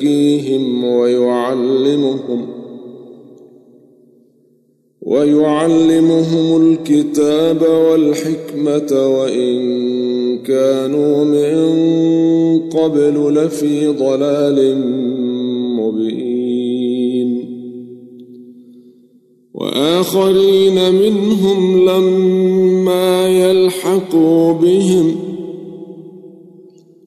ويزكيهم ويعلمهم ويعلمهم الكتاب والحكمة وإن كانوا من قبل لفي ضلال مبين وآخرين منهم لما يلحقوا بهم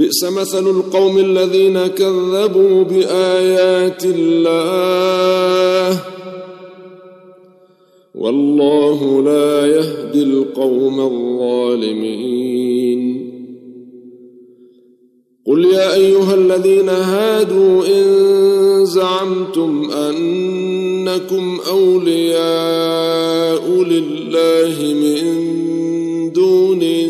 بئس مثل القوم الذين كذبوا بآيات الله. والله لا يهدي القوم الظالمين. قل يا أيها الذين هادوا إن زعمتم أنكم أولياء لله من دون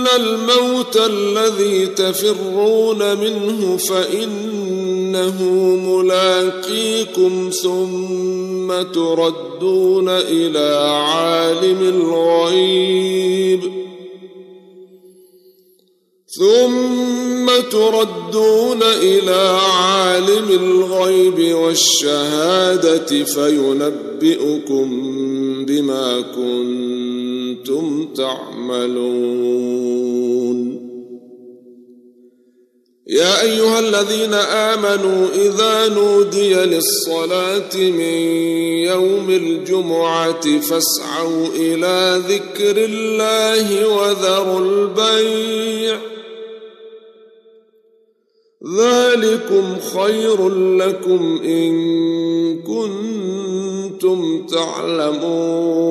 ان الموت الذي تفرون منه فانه ملاقيكم ثم تردون إلى عالم الغيب ثم تردون إلى عالم الغيب والشهاده فينبئكم بما كنتم تعملون. يا أيها الذين آمنوا إذا نودي للصلاة من يوم الجمعة فاسعوا إلى ذكر الله وذروا البيع. ذلكم خير لكم إن كنتم تعلمون.